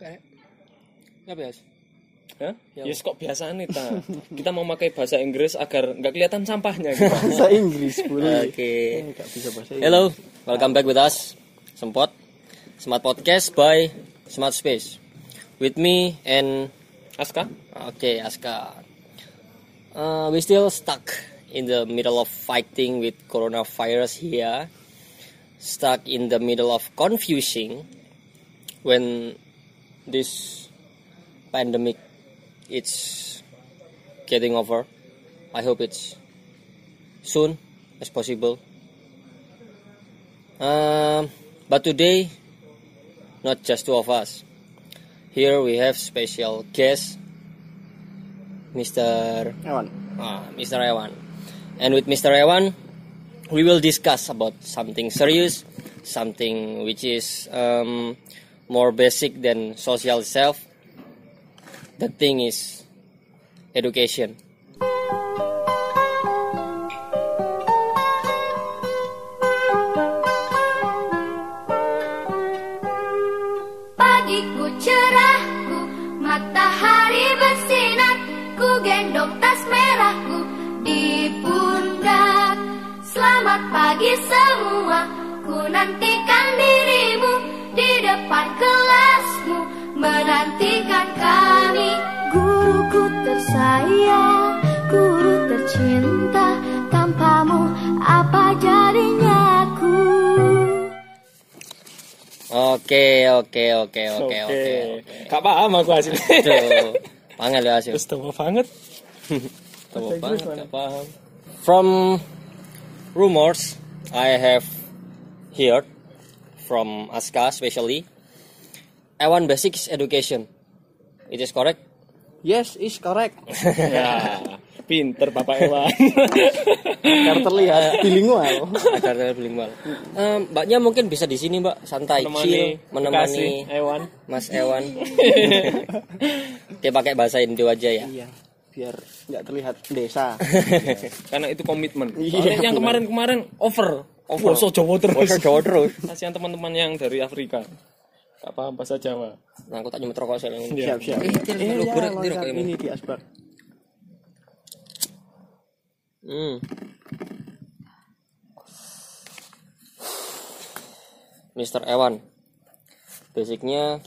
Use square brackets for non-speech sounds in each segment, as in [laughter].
Ya bias. Hah? Ya. Yes kok biasa nih ta. Kita mau pakai bahasa Inggris agar nggak kelihatan sampahnya gitu. bahasa Inggris boleh Oke. nggak bisa bahasa Inggris Hello, welcome back with us. Sempot Smart Podcast by Smart Space. With me and Aska? okay, Aska. Uh, we still stuck in the middle of fighting with coronavirus here. Stuck in the middle of confusing when this pandemic it's getting over. I hope it's soon as possible. Um, but today, not just two of us. Here we have special guest, Mr. Ewan Ah, Mr. Ewan. And with Mr. Ewan, we will discuss about something serious, something which is um, more basic than social self. The thing is education. Pagiku cerahku, matahari bersinar Ku gendong tas merahku di pundak Selamat pagi semua, ku nantikan dirimu Di depan kelasmu, menantikan kami Guruku tersayang, guru tercinta Tanpamu apa jadinya aku Oke, oke, oke, oke, oke. oke. Gak paham aku hasilnya. Tuh, panggil ya. Terus tua banget. Tuh, banget. Gak paham. From rumors I have heard from Aska especially, Ewan Basics Education. It is correct? yes is correct [laughs] Ya, pinter Bapak Ewan. agar terlihat [laughs] bilingual Agar saya bilingual. Em, mbaknya mungkin bisa di sini, Mbak, santai, chill, menemani Ewan. Mas Ewan. [laughs] Oke, pakai bahasa Indo aja ya. iya biar nggak terlihat desa Karena itu komitmen. Iya, Soalnya yang benar. kemarin-kemarin over. Over. so Jawa terus. Bahasa Jawa terus. [laughs] Kasihan teman-teman yang dari Afrika. Gak paham bahasa Jawa. Nah, aku tak nyumet rokok saya. Siap siap Eh, til, eh lu ya dirok ini. ini di asbak Hmm. Mr. Ewan. Basicnya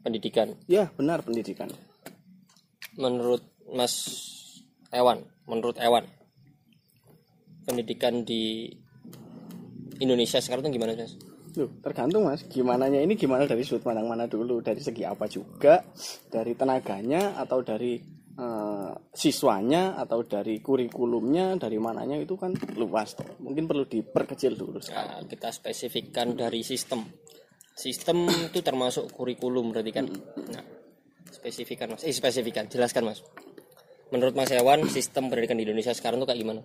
pendidikan. ya benar pendidikan Menurut Mas Ewan, menurut Ewan, pendidikan di Indonesia sekarang tuh gimana, Mas? Loh, tergantung mas, gimana ini gimana dari sudut pandang mana dulu, dari segi apa juga, dari tenaganya atau dari eh, siswanya atau dari kurikulumnya, dari mananya itu kan luas toh. Mungkin perlu diperkecil dulu. Nah, kita spesifikkan dari sistem. Sistem itu termasuk kurikulum berarti kan. Nah, spesifikan Mas. Eh, spesifikan, jelaskan Mas. Menurut Mas Ewan, sistem pendidikan di Indonesia sekarang tuh kayak gimana?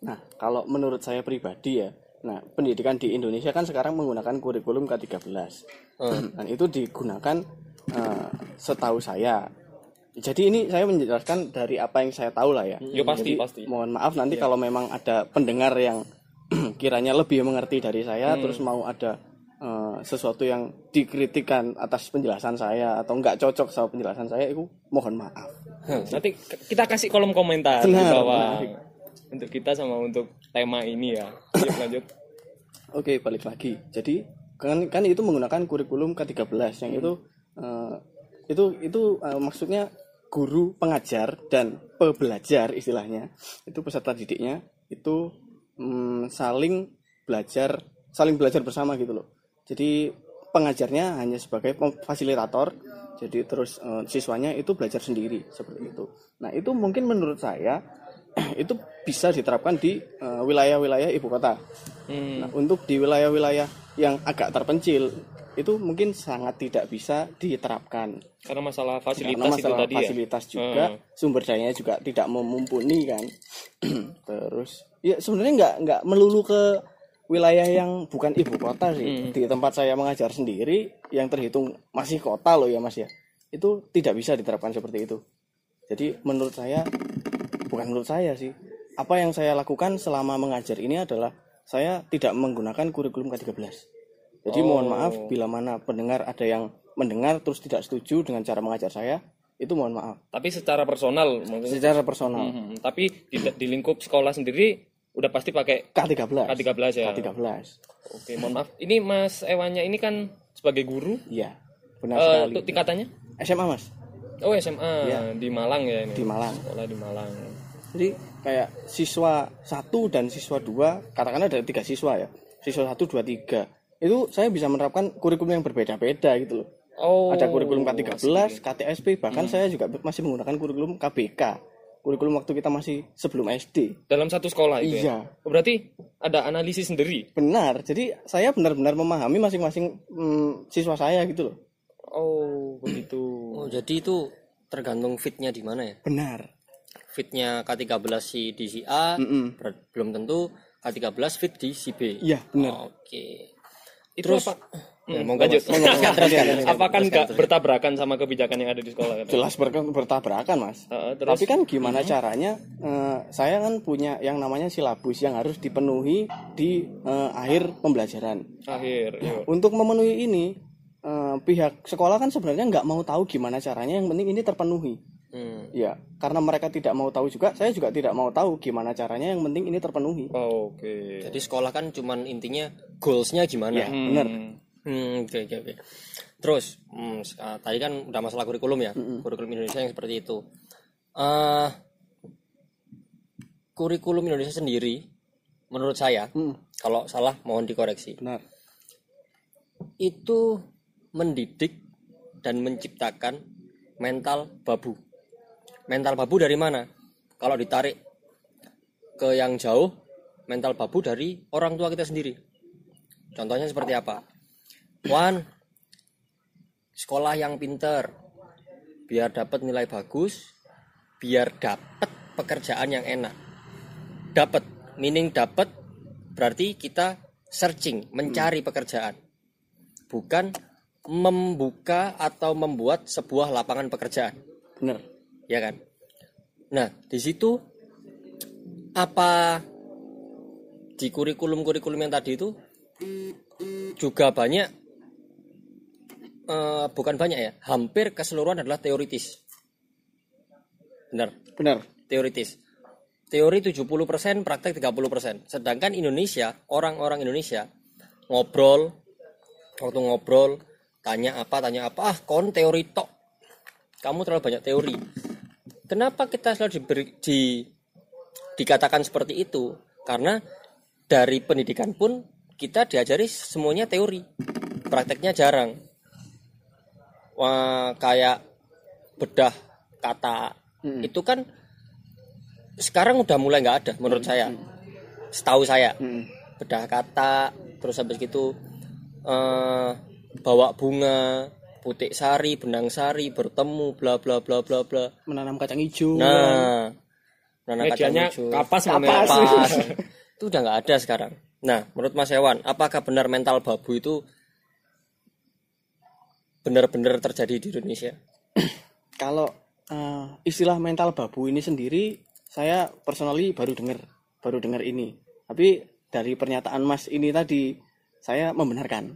Nah, kalau menurut saya pribadi ya, nah pendidikan di Indonesia kan sekarang menggunakan kurikulum K13. [clears throat] Dan itu digunakan eh, setahu saya. Jadi ini saya menjelaskan dari apa yang saya tahu lah ya. Ya pasti, Jadi, pasti. Mohon maaf nanti kalau memang ada pendengar yang [clears throat] kiranya lebih mengerti dari saya terus mau ada eh, sesuatu yang dikritikkan atas penjelasan saya atau nggak cocok sama penjelasan saya itu mohon maaf. Nanti k- kita kasih kolom komentar di Benar, bawah. benar. Untuk kita sama untuk tema ini ya. Yuk lanjut. Oke, balik lagi. Jadi kan kan itu menggunakan kurikulum K13 yang itu eh, itu itu eh, maksudnya guru pengajar dan pebelajar istilahnya. Itu peserta didiknya itu mm, saling belajar saling belajar bersama gitu loh. Jadi pengajarnya hanya sebagai fasilitator. Jadi terus eh, siswanya itu belajar sendiri seperti itu. Nah, itu mungkin menurut saya [clears throat] itu bisa diterapkan di eh, wilayah-wilayah ibu kota. Hmm. Nah, untuk di wilayah-wilayah yang agak terpencil itu mungkin sangat tidak bisa diterapkan Karena masalah fasilitas karena masalah itu tadi fasilitas ya. juga Hmm. sumber dayanya juga tidak memumpuni kan [clears throat] terus ya sebenarnya nggak nggak melulu ke wilayah yang bukan ibu kota sih Hmm. di tempat saya mengajar sendiri yang terhitung masih kota loh ya mas ya itu tidak bisa diterapkan seperti itu jadi menurut saya bukan menurut saya sih apa yang saya lakukan selama mengajar ini adalah saya tidak menggunakan kurikulum K13 jadi mohon Oh. maaf bila mana pendengar ada yang mendengar terus tidak setuju dengan cara mengajar saya itu mohon maaf Tapi secara personal secara personal Mhm. Tapi di, di lingkup sekolah sendiri udah pasti pakai K13 K13 ya. K13 Oke, mohon maaf. Ini Mas Ewannya ini kan sebagai guru. iya benar Eh, sekali untuk tingkatannya? SMA mas Oh, SMA di Malang ya ini. di Malang Sekolah di Malang. Jadi kayak siswa satu dan siswa dua katakanlah ada tiga siswa ya siswa satu dua tiga itu saya bisa menerapkan kurikulum yang berbeda-beda gitu loh Oh. ada kurikulum K13, KTSP, bahkan saya juga masih menggunakan kurikulum KBK. Kurikulum waktu kita masih sebelum SD. dalam satu sekolah itu Iya. ya. Oh, berarti ada analisis sendiri. Benar. Jadi saya benar-benar memahami masing-masing mm, siswa saya gitu loh. Oh, begitu. Oh, jadi itu tergantung fitnya di mana ya? Benar. Fitnya K13 si di si A, Mm-mm. ber- belum tentu K13 fit di si B. Iya, benar. Oke. Itu Terus apa? Ya, Hmm, lanjut. Apakah teruskan, nggak bertabrakan sama kebijakan yang ada di sekolah? kan? Jelas ber- bertabrakan, Mas. Heeh, terus Tapi kan gimana caranya? eh, saya kan punya yang namanya silabus yang harus dipenuhi di eh, akhir pembelajaran. akhir. yuk. Untuk memenuhi ini, eh, pihak sekolah kan sebenarnya nggak mau tahu gimana caranya. Yang penting ini terpenuhi. Hmm. Ya, karena mereka tidak mau tahu juga, saya juga tidak mau tahu gimana caranya. Yang penting ini terpenuhi. Oh, Oke. Jadi sekolah kan cuman intinya goalsnya gimana? Ya, benar. Hmm, oke oke oke. Terus hmm, ah, tadi kan udah masalah kurikulum ya, kurikulum Indonesia yang seperti itu. eh kurikulum Indonesia sendiri, menurut saya, Mm, kalau salah mohon dikoreksi, benar. itu mendidik dan menciptakan mental babu. Mental babu dari mana? Kalau ditarik ke yang jauh, mental babu dari orang tua kita sendiri. Contohnya seperti apa? One, sekolah yang pinter, biar dapat nilai bagus, biar dapat pekerjaan yang enak. Dapat, meaning dapat berarti kita searching, mencari pekerjaan bukan membuka atau membuat sebuah lapangan pekerjaan, Benar. Ya kan? Nah, di situ apa di kurikulum-kurikulum yang tadi itu juga banyak eh, bukan banyak ya, hampir keseluruhan adalah teoritis. Benar, Benar. teoritis. Teori 70%, praktek 30%. Sedangkan Indonesia, orang-orang Indonesia ngobrol waktu ngobrol tanya apa tanya apa ah kon teori tok kamu terlalu banyak teori kenapa kita selalu diberi di dikatakan seperti itu? Karena dari pendidikan pun kita diajari semuanya teori. Prakteknya jarang. Wah kayak bedah kata. Mm. itu kan sekarang udah mulai nggak ada menurut saya. Setahu saya. Mm. bedah kata terus habis gitu eh, bawa bunga putik sari benang sari bertemu bla bla bla bla bla Menanam kacang hijau. nah nana kacang hijau. kapas? Kapas. Kapas. [laughs] itu udah nggak ada sekarang nah menurut Mas Hewan apakah benar mental babu itu benar-benar terjadi di Indonesia [clears throat] Kalau eh, istilah mental babu ini sendiri, saya personally baru dengar, baru dengar ini. Tapi dari pernyataan Mas ini tadi, saya membenarkan.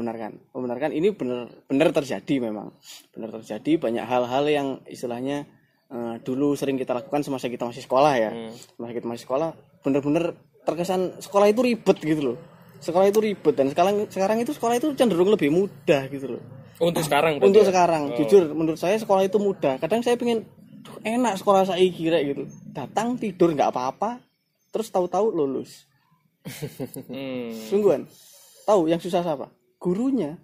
Membenarkan membenarkan ini benar benar terjadi memang. Benar terjadi banyak hal-hal yang istilahnya eh, dulu sering kita lakukan semasa kita masih sekolah ya. Semasa kita masih sekolah benar-benar terkesan sekolah itu ribet gitu loh. Sekolah itu ribet dan sekarang sekarang itu sekolah itu cenderung lebih mudah gitu loh. Untuk sekarang. untuk ya? sekarang jujur menurut saya sekolah itu mudah. Kadang saya pengen "Duh, enak sekolah saya kira gitu. Datang tidur nggak apa-apa terus tahu-tahu lulus. [laughs] Hmm. sungguhan. Tahu yang susah siapa gurunya.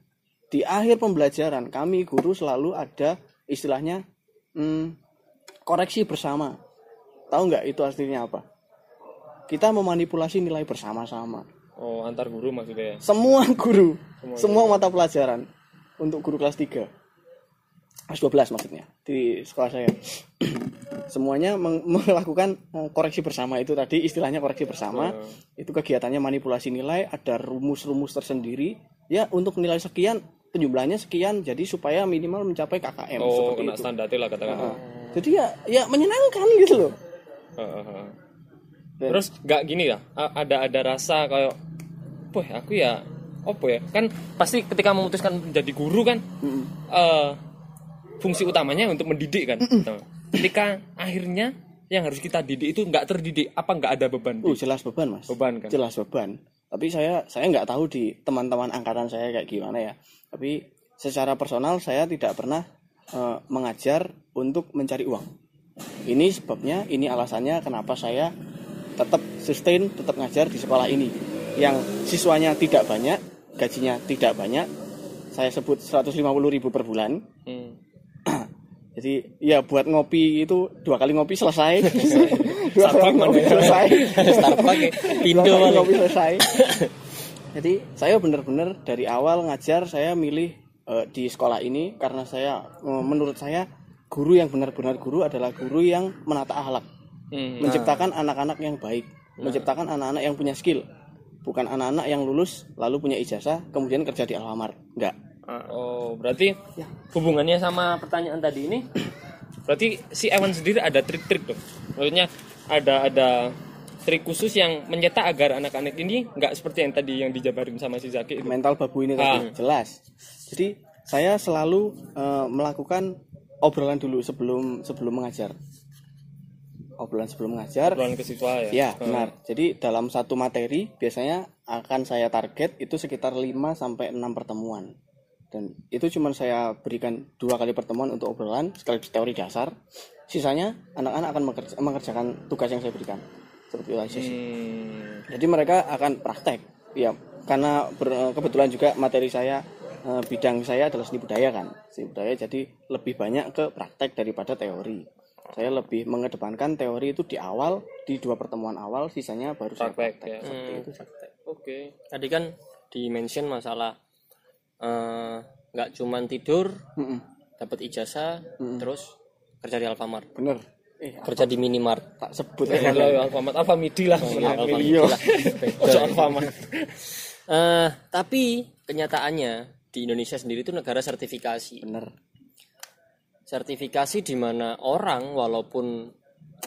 Di akhir pembelajaran kami guru selalu ada istilahnya hmm, koreksi bersama. Tahu nggak itu artinya apa? Kita memanipulasi nilai bersama-sama. Oh, antar guru maksudnya. ya? semua guru semua mata pelajaran untuk guru kelas 3 kelas 12 maksudnya di sekolah saya. [clears throat] Semuanya [laughs] melakukan eh, koreksi bersama. Itu tadi istilahnya koreksi bersama. Itu kegiatannya manipulasi nilai ada rumus-rumus tersendiri. Ya untuk nilai sekian penjumlahnya sekian jadi supaya minimal mencapai KKM Oh, seperti kena itu. standar lah katakan. Nah, jadi ya ya menyenangkan gitu loh. Heeh, heeh. Terus nggak gini ya, ada ada rasa kayak, wah aku ya, apa ya? Kan pasti ketika memutuskan menjadi guru kan, eh, fungsi utamanya untuk mendidik kan. Gitu. Ketika akhirnya yang harus kita didik itu nggak terdidik, apa nggak ada beban? Uh, jelas beban mas. Beban kan? Jelas beban. Tapi saya saya nggak tahu di teman-teman angkatan saya kayak gimana ya. Tapi secara personal saya tidak pernah eh, mengajar untuk mencari uang. Ini sebabnya, ini alasannya kenapa saya tetap sustain, tetap ngajar di sekolah ini. Yang siswanya tidak banyak, gajinya tidak banyak. Saya sebut 150.000 ribu per bulan. Hmm. Jadi ya buat ngopi itu dua kali ngopi selesai. [laughs] dua kali ngopi selesai. Starbucks ya, ngopi selesai. [laughs] Jadi saya benar-benar dari awal ngajar saya milih eh, di sekolah ini karena saya eh, menurut saya guru yang benar-benar guru adalah guru yang menata akhlak, Hmm. menciptakan anak-anak yang baik, menciptakan anak-anak yang punya skill. Bukan anak-anak yang lulus lalu punya ijazah kemudian kerja di Alfamart. Enggak. Oh, berarti hubungannya sama pertanyaan tadi ini berarti si Ewan sendiri ada trik-trik dong. Maksudnya ada ada trik khusus yang mencetak agar anak-anak ini nggak seperti yang tadi yang dijabarin sama si Zaki itu. mental babu ini tadi jelas. Jadi saya selalu eh, melakukan obrolan dulu sebelum sebelum mengajar. Obrolan sebelum mengajar. Obrolan ke siswa ya. Ya, benar. Jadi dalam satu materi biasanya akan saya target itu sekitar 5 sampai 6 pertemuan. Dan itu cuma saya berikan dua kali pertemuan untuk obrolan sekaligus teori dasar. Sisanya anak-anak akan mengerja- mengerjakan tugas yang saya berikan. Seperti itu. Hmm. Jadi mereka akan praktek. Ya, karena ber- kebetulan juga materi saya eh, bidang saya adalah seni budaya kan. Seni budaya jadi lebih banyak ke praktek daripada teori. Saya lebih mengedepankan teori itu di awal, di dua pertemuan awal, sisanya baru saya Praktek, praktek. ya. Seperti itu sih. Oke. Tadi kan di mention masalah eh, nggak cuman tidur, dapat ijazah, terus kerja di Alfamart, Bener. Eh, kerja di minimart. tak sebut Ya, aja. ya, Alfamart, Alfamidi lah. Iya. lah. Alfamart. Eh, tapi kenyataannya di Indonesia sendiri itu negara sertifikasi. Bener. Sertifikasi di mana orang walaupun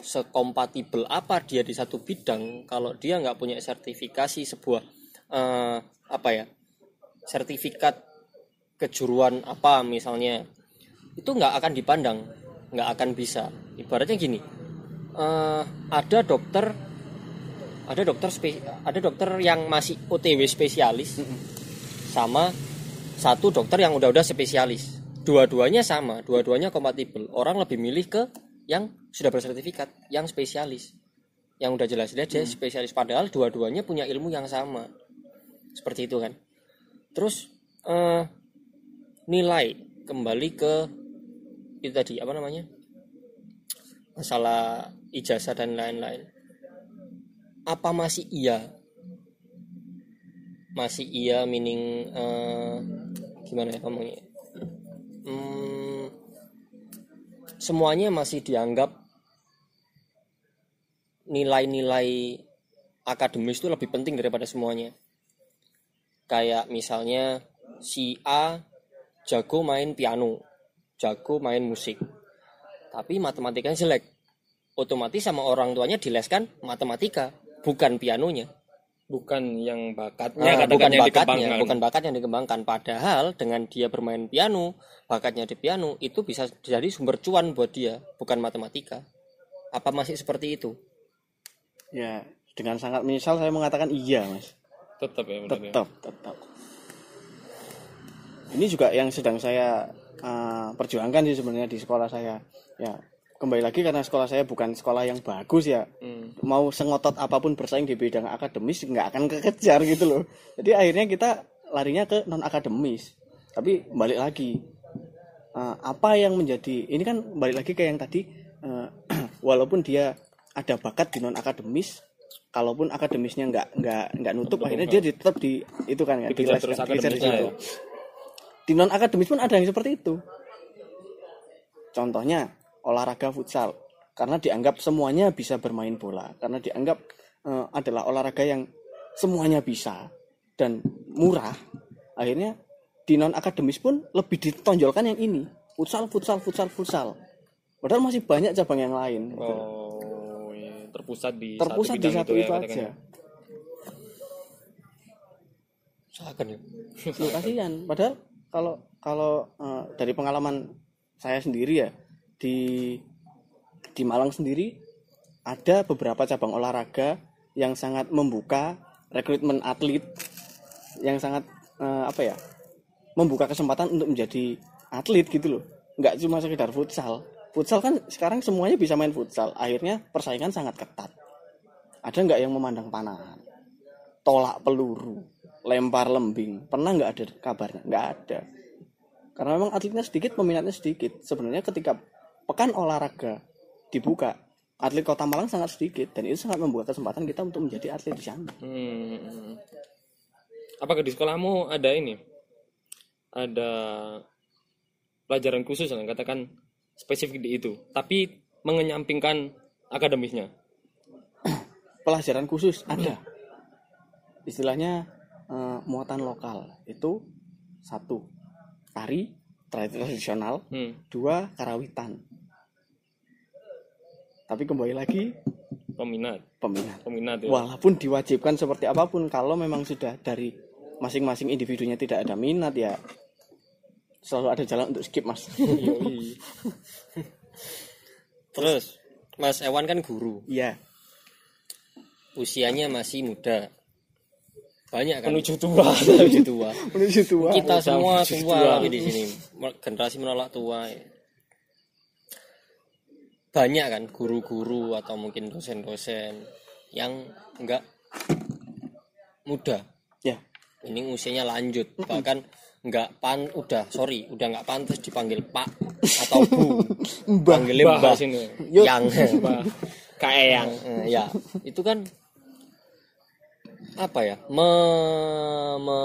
sekompatibel apa dia di satu bidang, kalau dia nggak punya sertifikasi sebuah eh, apa ya sertifikat kejuruan apa misalnya itu nggak akan dipandang, nggak akan bisa. Ibaratnya gini, eh, ada dokter ada dokter spe- ada dokter yang masih OTW spesialis sama satu dokter yang udah-udah spesialis. Dua-duanya sama, dua-duanya kompatibel. Orang lebih milih ke yang sudah bersertifikat, yang spesialis. Yang udah jelas-jelas dia spesialis padahal dua-duanya punya ilmu yang sama. Seperti itu kan. Terus eh, nilai kembali ke itu tadi apa namanya? Masalah ijazah dan lain-lain. Apa masih iya masih iya meaning eh, gimana ya ngomongnya Hmm, semuanya masih dianggap nilai-nilai akademis itu lebih penting daripada semuanya kayak misalnya si A jago main piano jago main musik tapi matematikanya jelek otomatis sama orang tuanya dileskan matematika bukan pianonya Bukan yang bakatnya Ah, katakan bukan yang bakatnya, dikembangkan. bukan bakat yang dikembangkan. Padahal dengan dia bermain piano, bakatnya di piano itu bisa jadi sumber cuan buat dia, bukan matematika. Apa masih seperti itu? Ya, dengan sangat menyesal saya mengatakan iya, Mas. Tetap ya benar ya. Tetap, tetap. Ini juga yang sedang saya uh, perjuangkan sih sebenarnya di sekolah saya. Ya, kembali lagi karena sekolah saya bukan sekolah yang bagus ya. Hmm. Mau sengotot apa pun bersaing di bidang akademis nggak akan kekejar gitu loh. Jadi akhirnya kita larinya ke non akademis. Tapi balik lagi uh, apa yang menjadi ini kan balik lagi ke yang tadi uh, [clears throat] walaupun dia ada bakat di non akademis kalaupun akademisnya nggak nggak nggak nutup akhirnya dia tetap di itu kan kan Dikejar di dikejar situ. ya. di non akademis pun ada yang seperti itu contohnya olahraga futsal karena dianggap semuanya bisa bermain bola karena dianggap eh, adalah olahraga yang semuanya bisa dan murah akhirnya di non akademis pun lebih ditonjolkan yang ini futsal futsal futsal futsal padahal masih banyak cabang yang lain gitu. Oh. Terpusat di terpusat satu di satu itu, ya, itu katakan. aja ya. Lu kasihan padahal kalau kalau eh, dari pengalaman saya sendiri ya di di Malang sendiri ada beberapa cabang olahraga yang sangat membuka rekrutmen atlet yang sangat eh, apa ya membuka kesempatan untuk menjadi atlet gitu loh nggak cuma sekedar futsal futsal kan sekarang semuanya bisa main futsal. Akhirnya persaingan sangat ketat. Ada nggak yang memandang panahan? Tolak peluru lempar lembing. Pernah nggak ada kabarnya? Nggak ada. Karena memang atletnya sedikit peminatnya sedikit. Sebenarnya ketika pekan olahraga dibuka atlet kota Malang sangat sedikit. Dan itu sangat membuka kesempatan kita untuk menjadi atlet di sana. Hmm. Apakah di sekolahmu ada ini? Ada pelajaran khusus yang katakan spesifik di itu, tapi mengenyampingkan akademisnya. [coughs] pelajaran khusus ada. Istilahnya eh, muatan lokal. Itu satu tari tradisional. Hmm. dua karawitan. Tapi kembali lagi Peminat, peminat. Peminat ya. walaupun diwajibkan seperti apa pun kalau memang sudah dari masing-masing individunya tidak ada minat ya selalu ada jalan untuk skip mas. [laughs] Terus Mas Ewan kan guru, iya usianya masih muda. Banyak kan Menuju tua. [laughs] menuju tua. menuju tua Kita semua menuju tua tua. tapi di sini generasi menolak tua. ya. Banyak kan guru-guru atau mungkin dosen-dosen yang enggak muda. ya Ini usianya lanjut, bahkan enggak pan udah sorry, udah enggak pantas dipanggil Pak atau Bu. [laughs] Panggilnya Mbah. Bahas ini. Yang. Bah. Kayak yang. Eh, ya. Itu kan apa ya? Me, me,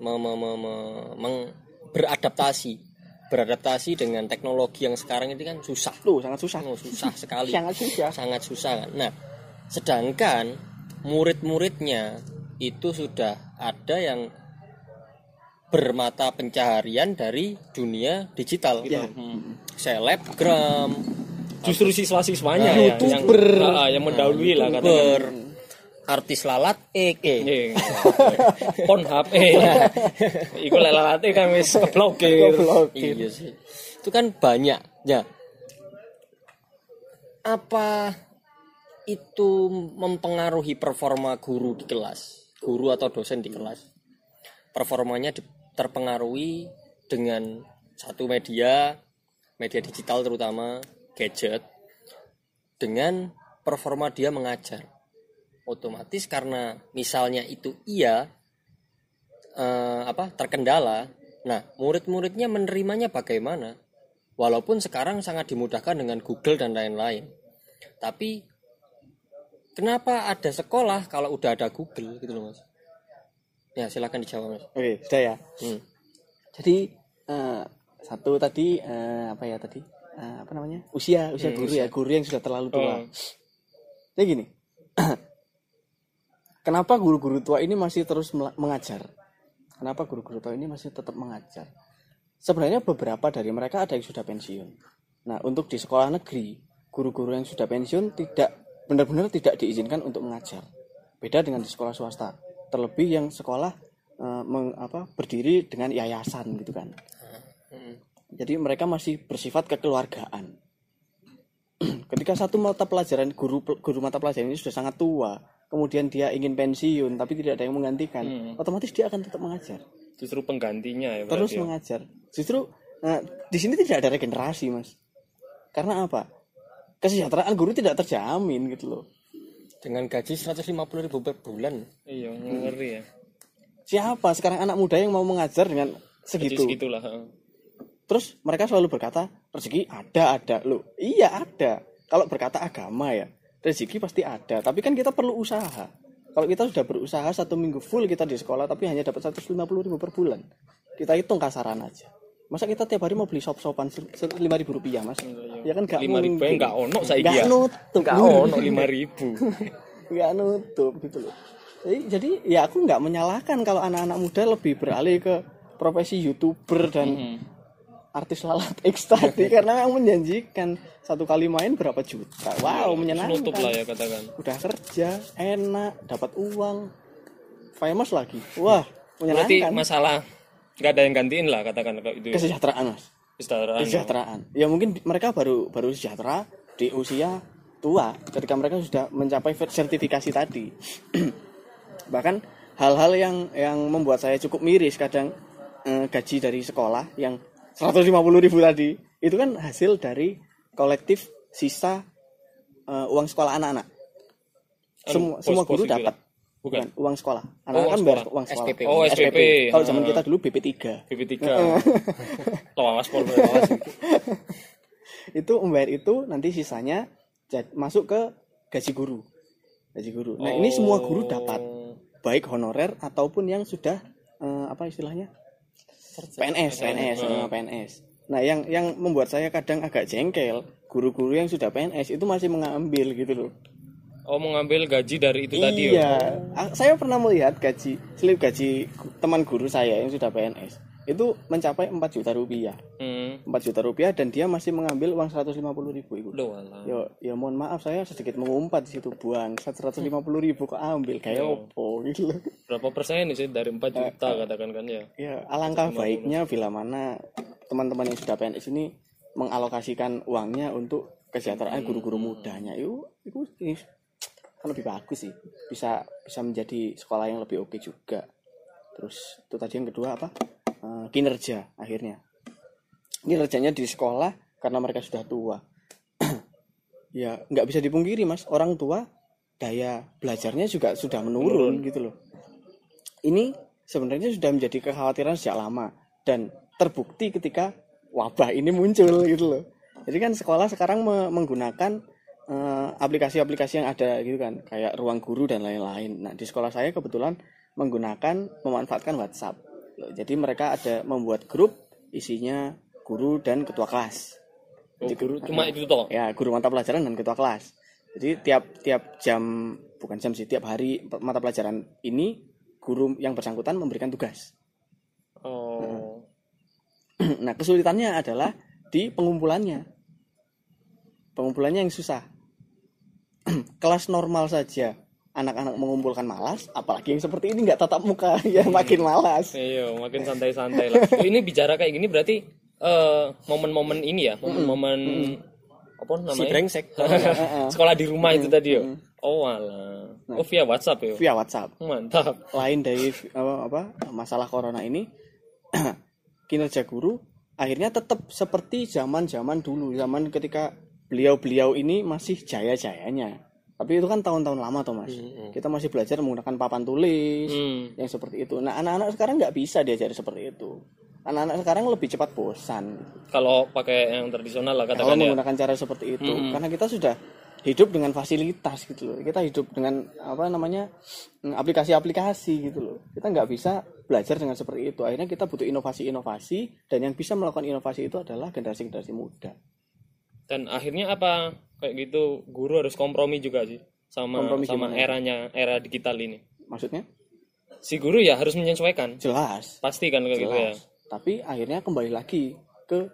me, me, me, me- meng- beradaptasi. Beradaptasi dengan teknologi yang sekarang ini kan susah. Tuh sangat susah. Oh, susah sekali. Sangat susah. Sangat susah kan? Nah sedangkan murid-muridnya itu sudah ada yang bermata pencaharian dari dunia digital Ya. Hmm. selebgram justru siswa-siswanya Nah, ya yang YouTuber. Ah, yang mendahului lah katakan. ber artis lalat eh eh Eh, [laughs] Pornhub eh. Iku lelalate kan wis keblokir. Iya sih. Itu kan banyak. Ya. Apa itu mempengaruhi performa guru di kelas? Guru atau dosen di kelas? Performanya di- terpengaruhi dengan satu media, media digital terutama, gadget, dengan performa dia mengajar. Otomatis karena misalnya itu iya eh, apa terkendala. Nah, murid-muridnya menerimanya bagaimana? Walaupun sekarang sangat dimudahkan dengan Google dan lain-lain. Tapi kenapa ada sekolah kalau udah ada Google gitu loh, Mas? Ya, silakan dijawab, Mas. oke sudah ya. Hmm. jadi eh, satu tadi eh, apa ya tadi? Eh, apa namanya? Usia usia guru ya guru yang sudah terlalu tua. Oh. Jadi gini [clears throat] kenapa guru-guru tua ini masih terus mengajar? Kenapa guru-guru tua ini masih tetap mengajar? Sebenarnya beberapa dari mereka ada yang sudah pensiun. Nah untuk di sekolah negeri guru-guru yang sudah pensiun tidak benar-benar tidak diizinkan untuk mengajar. Beda dengan di sekolah swasta terlebih yang sekolah eh, meng- apa berdiri dengan yayasan gitu kan. Jadi mereka masih bersifat kekeluargaan. [clears throat] Ketika satu mata pelajaran guru guru mata pelajaran ini sudah sangat tua kemudian dia ingin pensiun tapi tidak ada yang menggantikan Hmm. otomatis dia akan tetap mengajar. Justru penggantinya ya terus ya. mengajar. Justru nah, di sini tidak ada regenerasi mas. Karena apa? Kesejahteraan guru tidak terjamin gitu loh Dengan gaji 150.000 ribu per bulan. Iya, ngeri ya. siapa sekarang anak muda yang mau mengajar dengan segitu Jadi segitulah. heeh. terus mereka selalu berkata rezeki ada ada loh iya ada kalau berkata agama ya rezeki pasti ada tapi kan kita perlu usaha kalau kita sudah berusaha satu minggu full kita di sekolah tapi hanya dapat 150 ribu per bulan kita hitung kasaran aja masa kita tiap hari mau beli sop-sopan lima ribu rupiah mas? Ya kan gak Lima ribu enggak ono saiki Nggak ya. nutup. Enggak ono lima ribu. [laughs] nggak nutup gitu loh. Jadi, jadi ya aku nggak menyalahkan kalau anak-anak muda lebih beralih ke profesi youtuber dan artis lalat [laughs] X tadi. [laughs] Karena yang menjanjikan satu kali main berapa juta. Wow menyenangkan. Nutup lah ya katakan. udah kerja enak dapat uang. Famous lagi. Wah Berarti menyenangkan. masalah nggak ada yang gantiin lah katakan kalau itu ya. kesejahteraan mas Kesejahteraan. kesejahteraan ya mungkin mereka baru baru sejahtera di usia tua ketika mereka sudah mencapai sertifikasi tadi [clears throat] bahkan hal-hal yang yang membuat saya cukup miris kadang eh, gaji dari sekolah yang 150.000 ribu tadi itu kan hasil dari kolektif sisa eh, uang sekolah anak-anak semua semua guru ya? dapat Bukan. uang sekolah anak-anak uang kan bayar sekolah. uang sekolah SPP. Oh, SPP. kalau zaman Ah. kita dulu BP 3 BP3. Lawas pol lawas. itu membayar itu nanti sisanya masuk ke gaji guru gaji guru nah ini semua guru dapat Oh. baik honorer ataupun yang sudah eh, apa istilahnya PNS PNS eh, PNS nah yang yang membuat saya kadang agak jengkel guru-guru yang sudah PNS itu masih mengambil gitu loh Oh, mengambil gaji dari itu tadi ya. iya saya pernah melihat gaji slip gaji teman guru saya yang sudah PNS itu mencapai 4 juta rupiah Hmm. 4 juta rupiah dan dia masih mengambil uang 150 ribu itu Loh, ya ya mohon maaf saya sedikit mengumpat di situ buang 150 ribu kok ambil kayak opo gitu. Berapa persen sih dari 4 juta katakan kan ya? ya alangkah baiknya bila mana teman-teman yang sudah PNS ini mengalokasikan uangnya untuk kesejahteraan guru-guru mudanya itu itu ini kan lebih bagus sih. Bisa bisa menjadi sekolah yang lebih oke juga. Terus itu tadi yang kedua apa? Eh, kinerja akhirnya. Kinerjanya di sekolah karena mereka sudah tua. [clears throat] Ya nggak bisa dipungkiri mas. Orang tua daya belajarnya juga sudah menurun gitu loh. Ini sebenarnya sudah menjadi kekhawatiran sejak lama dan terbukti ketika wabah ini muncul gitu loh. Jadi kan sekolah sekarang me- menggunakan eh, aplikasi-aplikasi yang ada gitu kan kayak ruang guru dan lain-lain. Nah di sekolah saya kebetulan menggunakan memanfaatkan WhatsApp. Jadi mereka ada membuat grup isinya guru dan ketua kelas. Oh, guru cuma itu toh. ya guru mata pelajaran dan ketua kelas. Jadi tiap tiap jam bukan jam sih tiap hari mata pelajaran ini guru yang bersangkutan memberikan tugas. Oh. [clears throat] nah kesulitannya adalah di pengumpulannya. Pengumpulannya yang susah [clears throat] kelas normal saja anak-anak mengumpulkan malas apalagi yang seperti ini nggak tatap muka [laughs] ya makin malas Iya, makin santai-santai lah. [laughs] Ini bicara kayak gini berarti eh, momen-momen ini ya, momen-momen apa Si namanya? brengsek. [laughs] Sekolah di rumah itu tadi ya. Oh, alah. Oh, via WhatsApp ya. via WhatsApp Mantap. lain dari apa, apa masalah corona ini [clears throat] kinerja guru akhirnya tetap seperti zaman-zaman dulu zaman ketika beliau-beliau ini masih jaya-jayanya. Tapi itu kan tahun-tahun lama tuh mas kita masih belajar menggunakan papan tulis Hmm. yang seperti itu. Nah anak-anak sekarang nggak bisa diajari seperti itu. Anak-anak sekarang lebih cepat bosan. Kalau pakai yang tradisional lah kalau katakan ya. menggunakan cara seperti itu. Karena kita sudah hidup dengan fasilitas gitu loh. Kita hidup dengan apa namanya mm, aplikasi-aplikasi gitu loh. Kita nggak bisa belajar dengan seperti itu. Akhirnya kita butuh inovasi-inovasi dan yang bisa melakukan inovasi itu adalah generasi-generasi muda Dan akhirnya apa? Kayak gitu guru harus kompromi juga sih sama Kompromi sama gimana? eranya era digital ini. maksudnya Si guru ya harus menyesuaikan. jelas Pasti kan kayak gitu ya. jelas tapi akhirnya kembali lagi ke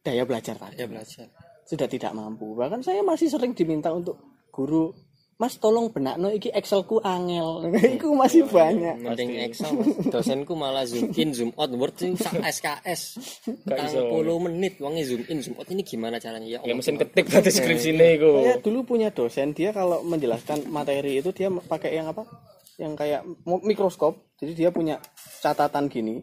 daya belajar tadi Ya belajar. sudah tidak mampu bahkan saya masih sering diminta untuk guru Mas tolong benakno iki Excelku angel. [laughs] Iku masih banyak. Mending Excel mas. Dosenku malah zoom in, zoom out, word itu sak SKS. 40 [laughs] menit wonge zoom in, zoom out ini gimana caranya ya? Ya mesin ketik tadi [laughs] skripsi nih Saya dulu punya dosen dia kalau menjelaskan materi itu dia pakai yang apa? Yang kayak mikroskop. Jadi dia punya catatan gini.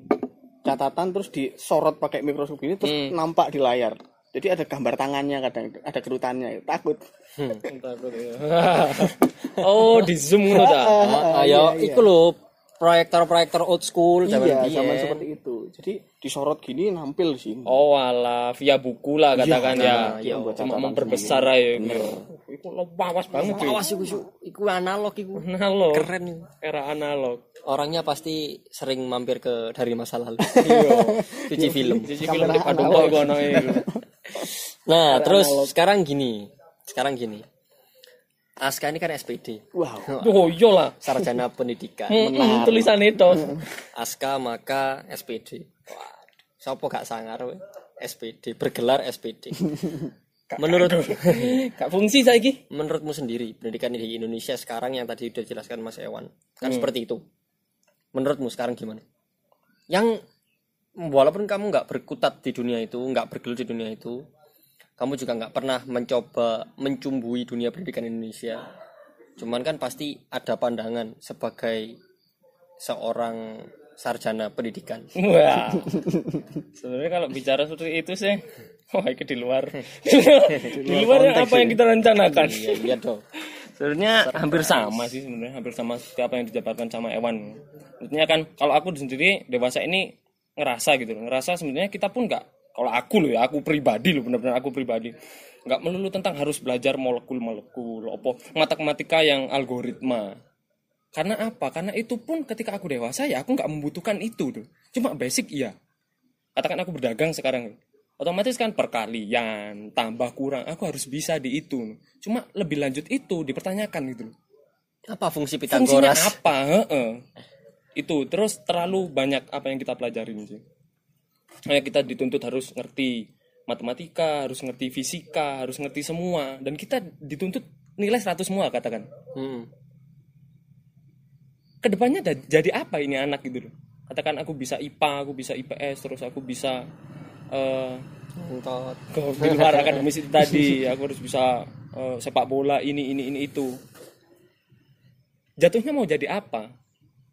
Catatan terus disorot pakai mikroskop gini terus nampak di layar. Jadi ada gambar tangannya kadang ada kerutannya. Takut. [laughs] Takut ya. [laughs] oh, di zoom ngono ta. [laughs] Ah, Ayo, iku lho proyektor-proyektor old school zaman Iya, zaman seperti itu. Jadi disorot gini nampil di sini. Oh, alah via buku lah katakan Iya, ya. iya, buat Cuma memperbesar aja. Iku lawas banget cuy. Awas iku iku analog iku. Analog. Keren. Era analog. Orangnya pasti sering mampir ke dari masa lalu. Iya. Cuci film. Cici film di Padung kono iku. Nah, terus sekarang gini. Sekarang gini. Aska ini kan SPD, Wow. Oh, iya lah. sarjana pendidikan. Hmm, tulisan itu. Aska maka SPD. Wah, Siapa gak sangar we? SPD bergelar SPD. [laughs] Menurut Gak [laughs] fungsi saiki. menurutmu sendiri pendidikan di Indonesia sekarang yang tadi udah jelaskan Mas Ewan kan seperti itu. Menurutmu sekarang gimana? Yang walaupun kamu nggak berkutat di dunia itu, nggak bergelut di dunia itu, kamu juga nggak pernah mencoba mencumbui dunia pendidikan Indonesia. Cuman kan pasti ada pandangan sebagai seorang sarjana pendidikan. Wah. Sebenarnya kalau bicara seperti itu sih, [laughs] wah itu di luar. [laughs] di luar yang apa yang kita rencanakan. Iya, iya dong. Sebenarnya hampir sama sih sebenarnya, hampir sama seperti apa yang dijabarkan sama Ewan. Maksudnya kan kalau aku sendiri dewasa ini ngerasa gitu ngerasa sebenarnya kita pun nggak kalau aku loh ya, aku pribadi loh benar-benar aku pribadi nggak melulu tentang harus belajar molekul-molekul, apa matematika yang algoritma. Karena apa? Karena itu pun ketika aku dewasa ya aku nggak membutuhkan itu tuh. Cuma basic iya. Katakan aku berdagang sekarang. Otomatis kan perkalian, tambah kurang, aku harus bisa di itu. Cuma lebih lanjut itu dipertanyakan gitu. loh. Apa fungsi Fungsinya Pitagoras? apa? Heeh. Itu terus terlalu banyak apa yang kita pelajarin sih. Kayak kita dituntut harus ngerti matematika, harus ngerti fisika, harus ngerti semua dan kita dituntut nilai 100 semua katakan. Hmm. ke depannya jadi apa ini anak gitu loh katakan aku bisa IPA aku bisa IPS terus aku bisa eh Entot. di luar akademis itu tadi aku harus bisa eh, sepak bola ini ini ini itu jatuhnya mau jadi apa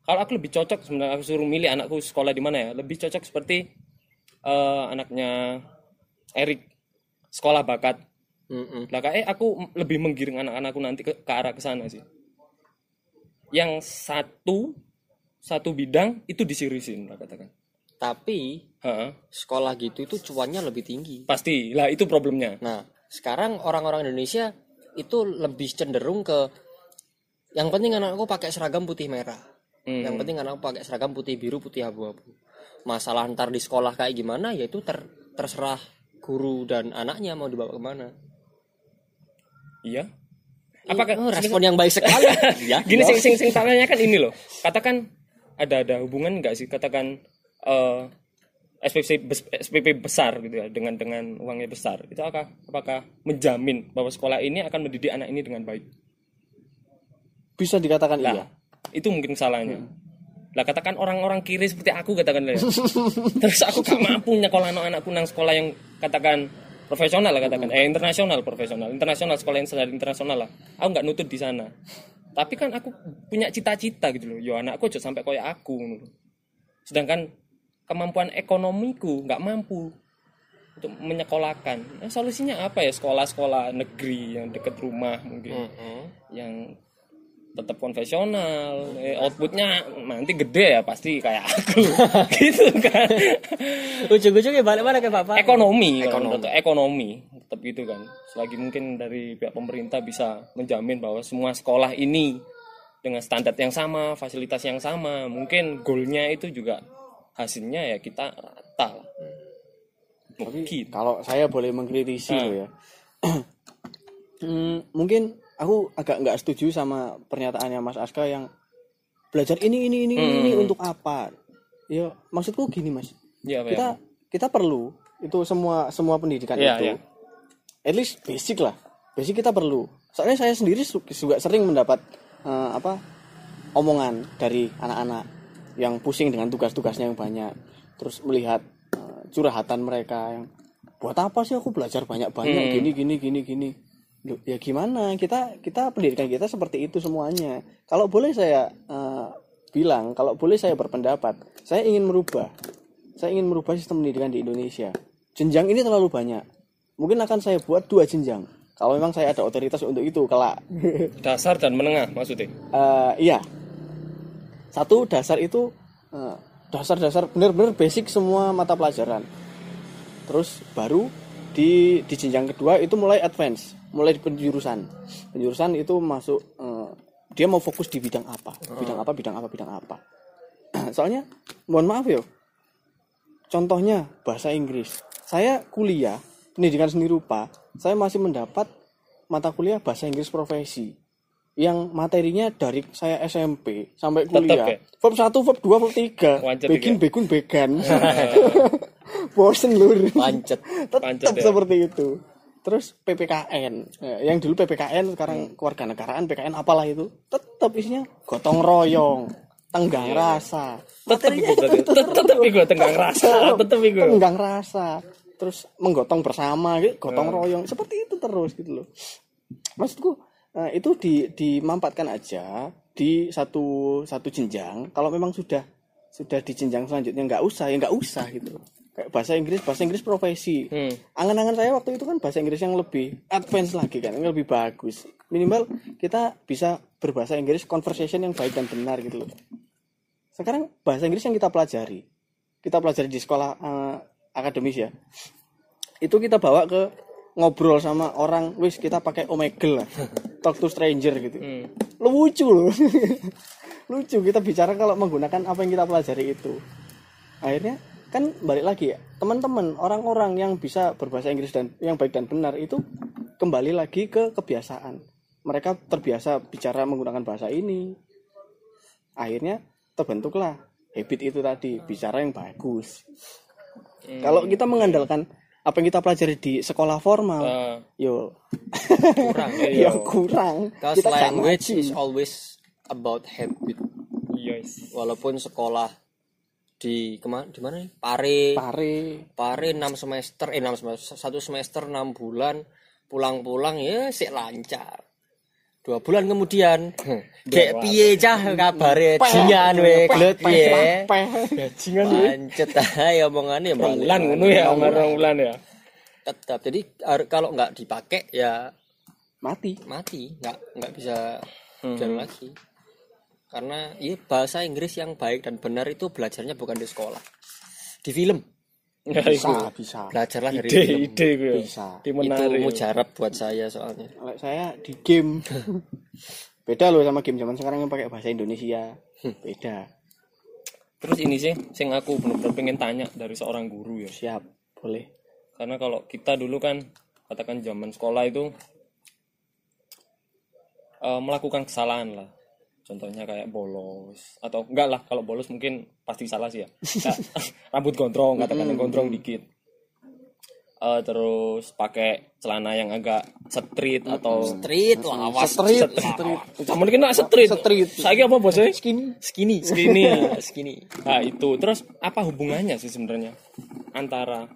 kalau aku lebih cocok sebenarnya aku suruh milih anakku sekolah di mana ya lebih cocok seperti eh, anaknya Erik sekolah bakat Mm-mm. lah kayak aku lebih menggiring anak-anakku nanti ke, ke arah ke sana sih yang satu satu bidang itu disirisin lah katakan Tapi Heeh. sekolah gitu itu cuannya lebih tinggi. pasti lah itu problemnya Nah, sekarang orang-orang Indonesia itu lebih cenderung ke yang penting anakku pakai seragam putih merah. Hmm. Yang penting anakku pakai seragam putih biru, putih abu-abu. Masalah ntar di sekolah kayak gimana ya itu ter- terserah guru dan anaknya mau dibawa ke mana. iya. Apakah Oh, respon yang baik sekali. [laughs] ya. gini sing sing sing tanya kan ini loh. Katakan ada ada hubungan nggak sih? Katakan eh SPP SPP besar gitu ya dengan dengan uangnya besar. Itu apakah apakah menjamin bahwa sekolah ini akan mendidik anak ini dengan baik? Bisa dikatakan lah iya. itu mungkin salahnya lah katakan orang-orang kiri seperti aku katakan ya. terus aku gak mampu nyekolah anak anakku nang sekolah yang katakan profesional lah katakan. Eh internasional profesional. Internasional sekolah yang standar internasional lah. Aku nggak nutut di sana. Tapi kan aku punya cita-cita gitu loh. Yo anakku aja sampai kayak aku sedangkan kemampuan ekonomiku nggak mampu untuk menyekolahkan. Nah, solusinya apa ya? Sekolah-sekolah negeri yang dekat rumah mungkin. Mm-mm. yang tetap konvensional eh, outputnya nanti gede ya pasti kayak aku. [laughs] Gitu kan. Ujung-ujungnya balik mana ke Bapak? ekonomi Ekonomi. aku, ekonomi. Tetap gitu kan. Selagi mungkin dari pihak pemerintah bisa menjamin bahwa semua sekolah ini dengan standar yang sama fasilitas yang sama mungkin goalnya itu juga hasilnya ya kita rata. Lah mungkin. kalau saya boleh mengkritisi Ah. lo ya. [clears throat] Hmm, mungkin aku agak nggak setuju sama pernyataannya Mas Aska yang belajar ini ini ini ini Hmm. untuk apa ya maksudku gini mas ya ya. kita kita perlu itu semua semua pendidikan Iya, itu iya. at least basic lah basic kita perlu soalnya saya sendiri juga sering mendapat eh, apa omongan dari anak-anak yang pusing dengan tugas-tugasnya yang banyak terus melihat eh, curhatan mereka yang buat apa sih aku belajar banyak-banyak Hmm. gini gini gini gini Loh, ya gimana? Kita kita pendidikan kita seperti itu semuanya. Kalau boleh saya eh, bilang kalau boleh saya berpendapat saya ingin merubah. Saya ingin merubah sistem pendidikan di Indonesia. Jenjang ini terlalu banyak. Mungkin akan saya buat dua jenjang. Kalau memang saya ada otoritas untuk itu kelak. [laughs] Dasar dan menengah maksudnya Eh, iya. Satu dasar itu eh, dasar-dasar benar-benar basic semua mata pelajaran. Terus baru di di jenjang kedua itu mulai advance mulai di penjurusan. Penjurusan itu masuk eh, dia mau fokus di bidang apa? Bidang apa bidang apa bidang apa? [clears throat] Soalnya mohon maaf yo. Contohnya bahasa Inggris. Saya kuliah pendidikan seni rupa saya masih mendapat mata kuliah bahasa Inggris profesi yang materinya dari saya SMP sampai Tetep kuliah. ya? Verb 1, verb 2, verb 3. Wancet Begin, ya? begun, began. [laughs] [laughs] Bosen lur. Pancet. [laughs] Tetap ya? seperti itu. Terus PPKN. Ya, yang dulu PPKN sekarang keluarga negaraan PKN apalah itu. Tetap isinya gotong royong, tenggang rasa. tetep iku berarti tetep iku tenggang rasa tetep iku Tenggang rasa. Terus menggotong bersama gitu, gotong royong seperti itu terus gitu loh. Maksudku eh, itu di dimampatkan aja di satu satu jenjang. Kalau memang sudah sudah di jenjang selanjutnya nggak usah ya nggak usah gitu kayak bahasa Inggris bahasa Inggris profesi. Hmm. angan-angan saya waktu itu kan bahasa Inggris yang lebih advance lagi kan yang lebih bagus. Minimal kita bisa berbahasa Inggris conversation yang baik dan benar gitu loh. Sekarang bahasa Inggris yang kita pelajari kita pelajari di sekolah eh, akademis ya itu kita bawa ke ngobrol sama orang wis kita pakai omegle lah. [laughs] Talk to stranger gitu. Hmm. lucu loh. [laughs] Lucu kita bicara kalau menggunakan apa yang kita pelajari itu. Akhirnya kan balik lagi ya teman-teman orang-orang yang bisa berbahasa Inggris dan yang baik dan benar itu kembali lagi ke kebiasaan. Mereka terbiasa bicara menggunakan bahasa ini. Akhirnya terbentuklah habit itu tadi bicara yang bagus. Kalau kita mengandalkan apa yang kita pelajari di sekolah formal Eh, yo kurang [laughs] ya iya kurang Because Kita language is always about habit. yes Walaupun sekolah di ke mana di mana nih? Pare. pare Pare 6 semester eh 6 semester satu semester 6 bulan pulang-pulang ya sik lancar. Dua bulan kemudian [clears throat] kayak piye cah kabare jingan we gelut piye. peh bajingan Pancet ae omongane ya bulan ngono ya orang bulan ya Tetap. Jadi kalau nggak dipakai ya mati mati, nggak nggak bisa jalan lagi. Karena ya bahasa Inggris yang baik dan benar itu belajarnya bukan di sekolah. Di film. Ya bisa iku bisa. Belajarlah dari ide film. ide gue Bisa. Itu mujarab buat saya soalnya. Kalau saya di game. Beda loh sama game zaman sekarang yang pakai bahasa Indonesia. Beda. Terus ini sih sing aku bener-bener pengen tanya dari seorang guru ya. Siap boleh. Karena kalau kita dulu kan katakan zaman sekolah itu eh, melakukan kesalahan lah contohnya kayak bolos atau enggak lah kalau bolos mungkin pasti salah sih ya. Kayak [laughs] rambut gondrong katakan yang gondrong dikit. Eh, terus pakai celana yang agak street atau Street lawas. Street street. street mungkin street Street. saya apa bosnya skin skinny. [laughs] Skinny. skinny. Nah itu. Terus apa hubungannya sih sebenarnya antara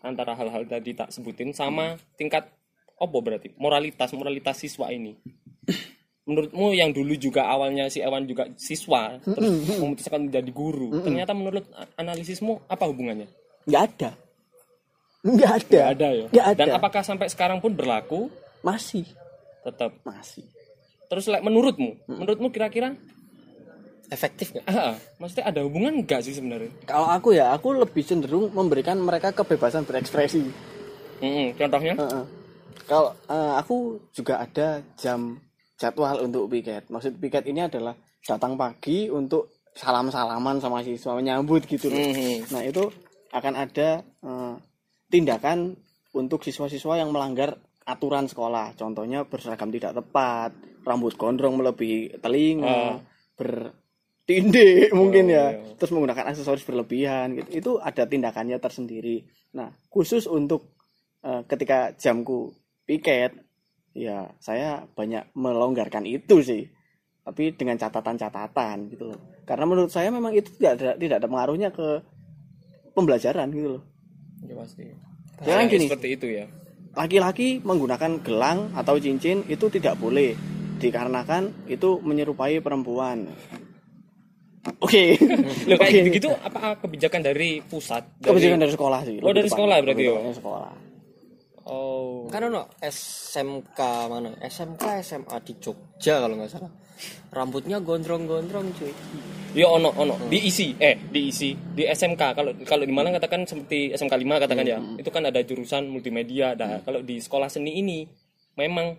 antara hal-hal tadi tak sebutin sama tingkat apa berarti? Moralitas moralitas siswa ini menurutmu yang dulu juga awalnya si Ewan juga siswa terus memutuskan menjadi guru ternyata menurut a- analisismu apa hubungannya? Nggak ada. Nggak ada. Nggak ada ya? Nggak ada. dan apakah sampai sekarang pun berlaku? Masih. Tetap masih. Terus like, menurutmu menurutmu kira-kira efektif nggak? Ah, ah, maksudnya ada hubungan enggak sih sebenarnya? Kalau aku ya aku lebih cenderung memberikan mereka kebebasan berekspresi. Mm-mm, contohnya? Heeh. Kalau eh, aku juga ada jam jadwal untuk piket. Maksud piket ini adalah datang pagi untuk salam-salaman sama siswa menyambut gitu loh. Mhm. Nah, itu akan ada eh, tindakan untuk siswa-siswa yang melanggar aturan sekolah. Contohnya berseragam tidak tepat, rambut gondrong melebihi telinga, bertindih [laughs] mungkin ya. iya. Terus menggunakan aksesoris berlebihan gitu. Itu ada tindakannya tersendiri. Nah, khusus untuk eh, ketika jamku piket ya saya banyak melonggarkan itu sih. Tapi dengan catatan-catatan gitu loh. Karena menurut saya memang itu tidak ada tidak ada pengaruhnya ke pembelajaran gitu loh. Ya pasti. Jangan Ya, gini. seperti itu ya. laki-laki menggunakan gelang atau cincin itu tidak boleh. Dikarenakan itu menyerupai perempuan. Oke. [laughs] Loh kayak Oke. gitu-gitu apa kebijakan dari pusat? Dari... kebijakan dari sekolah sih Oh, dari sekolah berarti, tepatnya sekolah Oh. kan ono SMK mana? SMK SMA di Jogja kalau nggak salah. Rambutnya gondrong-gondrong cuy. Ya ono ono. Diisi eh diisi di SMK kalau kalau di Malang katakan seperti SMK 5 katakan ya. Itu kan ada jurusan multimedia. Nah, kalau di sekolah seni ini memang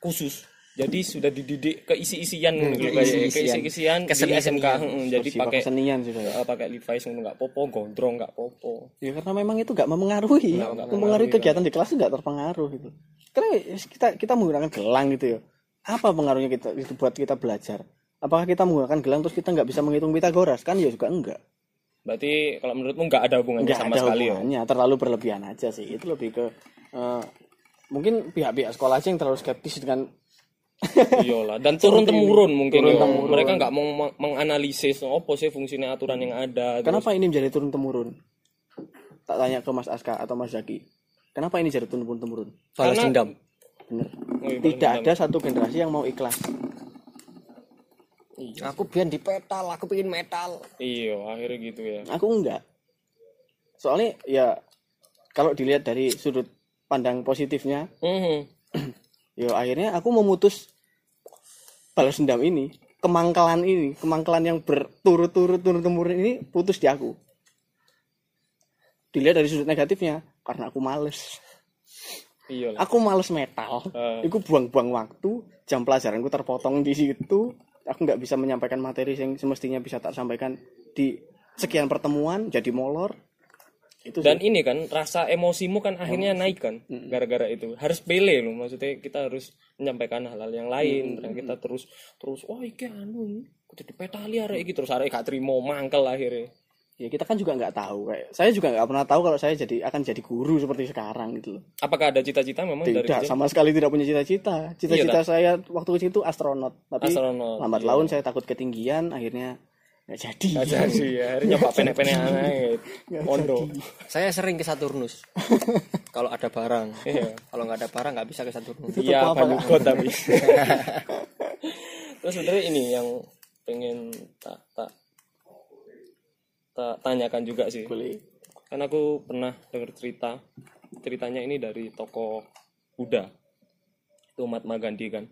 khusus. Jadi sudah dididik keisi-isian gitu, kayak keisi-isian. keisi-isian di Kesenian. SMK. Heeh, jadi pakai kesenian sih saya eh, pakai Levi's nggak popo, gondrong nggak popo. Ya karena memang itu gak mempengaruhi, Nggak- nggak mempengaruhi kegiatan di kelas itu gak terpengaruh gitu. Karena kita kita menggunakan gelang gitu ya, apa pengaruhnya kita itu buat kita belajar apakah kita menggunakan gelang terus kita nggak bisa menghitung Pitagoras kan ya juga enggak Berarti kalau menurutmu nggak ada hubungannya nggak sama ada sekali ya? hubungannya terlalu berlebihan aja sih itu lebih ke eh, mungkin pihak-pihak sekolah aja yang terlalu skeptis dengan Iyalah, dan turun temurun mungkin ya. Turun-temurun. Mereka nggak mau meng- menganalisis apa sih fungsinya aturan yang ada. kenapa ini menjadi turun temurun tak tanya ke Mas Aska atau Mas Zaki kenapa ini jadi turun temurun balas Karena- dendam bener Terus- Oh, iya, tidak ada satu generasi yang mau ikhlas Iya. aku biar di petal aku pengen metal Iya, akhirnya gitu ya. aku enggak soalnya ya kalau dilihat dari sudut pandang positifnya Mhm. [clears throat] ya akhirnya aku memutus balas dendam ini kemangkalan ini kemangkalan yang berturut-turut turun temurun ini putus di aku. Dilihat dari sudut negatifnya karena aku males. Iya lah. aku males metal. Eh. aku buang-buang waktu jam pelajaranku terpotong di situ. Aku nggak bisa menyampaikan materi yang semestinya bisa tak sampaikan di sekian pertemuan jadi molor itu Dan sih. ini kan rasa emosimu kan akhirnya naik kan gara-gara itu. Harus pele loh maksudnya kita harus menyampaikan hal-hal yang lain dan kita terus terus wah iki anu kudu dipetali arek iki terus arek gak trimo mangkel akhirnya. ya kita kan juga nggak tahu kayak saya juga nggak pernah tahu kalau saya jadi akan jadi guru seperti sekarang gitu loh Apakah ada cita-cita memang dari tidak kecil? sama sekali tidak punya cita-cita cita-cita saya waktu kecil itu astronot tapi Astronot, lambat iya. laun saya takut ketinggian akhirnya nggak jadi Gak jadi ya, akhirnya nyoba penek-penek anak Pondok. saya sering ke Saturnus [laughs] kalau ada barang Iya. kalau nggak ada barang nggak bisa ke Saturnus Iya, toko Kak? God tapi. Terus sebenarnya ini yang pengen tak tak tak tanyakan juga sih. boleh Kan aku pernah dengar cerita. Ceritanya ini dari tokoh Buddha. Itu Mahatma Gandhi kan.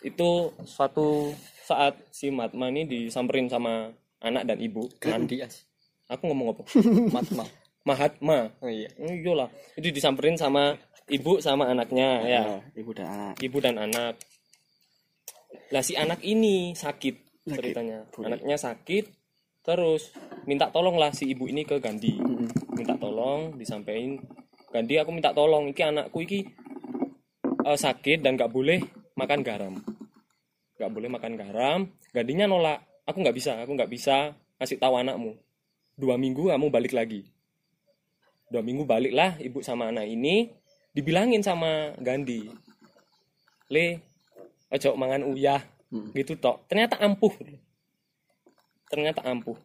Itu suatu saat si Mahatma ini disamperin sama anak dan ibu. Gandhi as Aku ngomong apa? [laughs] Matma Mahatma. oh iya Oh, iyalah. Itu disamperin sama ibu sama anaknya ya. ya ibu dan anak ibu dan anak. Lah si anak ini sakit ceritanya. Anaknya sakit, terus minta tolong lah si ibu ini ke Gandhi. Minta tolong, disampaikan Gandhi aku minta tolong, iki anakku iki eh, sakit dan gak boleh makan garam. Gak boleh makan garam. Gandinya nolak. Aku nggak bisa, aku nggak bisa kasih tahu anakmu. Dua minggu kamu balik lagi. Dua minggu balik lah ibu sama anak ini dibilangin sama Gandhi. Le ojo mangan uyah. Gitu tok. Ternyata ampuh. Ternyata ampuh.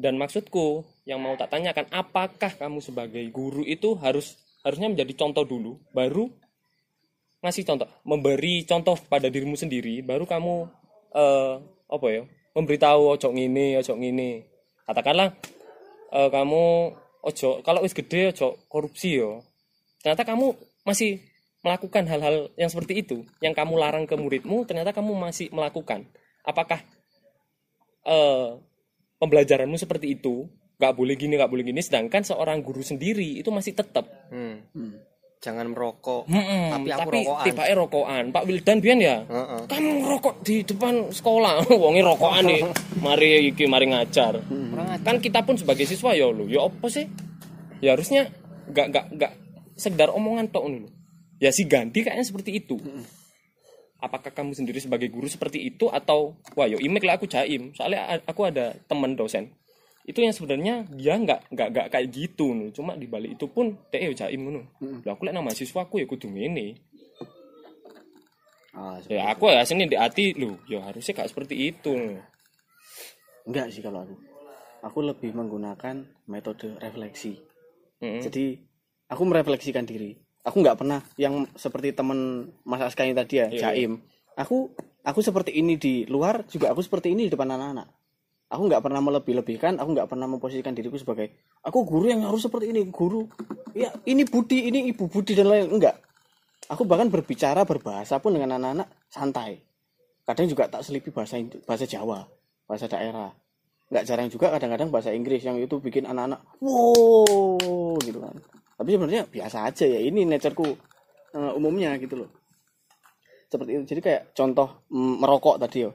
Dan maksudku yang mau tak tanyakan apakah kamu sebagai guru itu harus harusnya menjadi contoh dulu baru ngasih contoh memberi contoh pada dirimu sendiri baru kamu eh apa ya memberitahu ojo ngini ojo ngini katakanlah eh, kamu ojo kalau wis gede ojo korupsi yo. Ternyata kamu masih melakukan hal-hal yang seperti itu yang kamu larang ke muridmu ternyata kamu masih melakukan. Apakah eh pembelajaranmu seperti itu? Nggak boleh gini nggak boleh gini. Sedangkan seorang guru sendiri itu masih tetap Hmm. Jangan merokok Hmm, tapi aku tapi rokokan. tiba rokokan. Pak Wildan Bian ya? Heeh. kamu rokok di depan sekolah. [laughs] Wongi rokokan nih. Mari iki mari ngajar. Kan kita pun sebagai siswa ya lo ya apa sih? Ya harusnya nggak nggak nggak sekedar omongan tok nih ya si ganti kayaknya seperti itu. Apakah kamu sendiri sebagai guru seperti itu? Atau wah yo imek lah aku jaim. Soalnya aku ada teman dosen itu yang sebenarnya dia nggak nggak nggak kayak gitu nih cuma di balik itu pun dia yo jaim ngono lah aku lihat nama mahasiswa aku ya kudu ini ah, ya aku ya sini di hati lu. Ya harusnya gak seperti itu enggak sih kalau aku. Aku lebih menggunakan metode refleksi. Mm-mm. jadi aku merefleksikan diri. Aku nggak pernah yang seperti teman Mas Aska ini tadi ya Iya, Jaim. Aku aku seperti ini di luar juga aku seperti ini di depan anak-anak aku nggak pernah melebih-lebihkan aku nggak pernah memposisikan diriku sebagai aku guru yang harus seperti ini guru. Ya ini Budi ini Ibu Budi dan lain enggak. Aku bahkan berbicara berbahasa pun dengan anak-anak santai. Kadang juga tak selipi bahasa bahasa Jawa bahasa daerah. Nggak jarang juga kadang-kadang bahasa Inggris yang itu bikin anak-anak wow gitu kan. Tapi sebenarnya biasa aja ya ini natureku eh, umumnya gitu loh. Seperti itu. Jadi kayak contoh mm, merokok tadi yo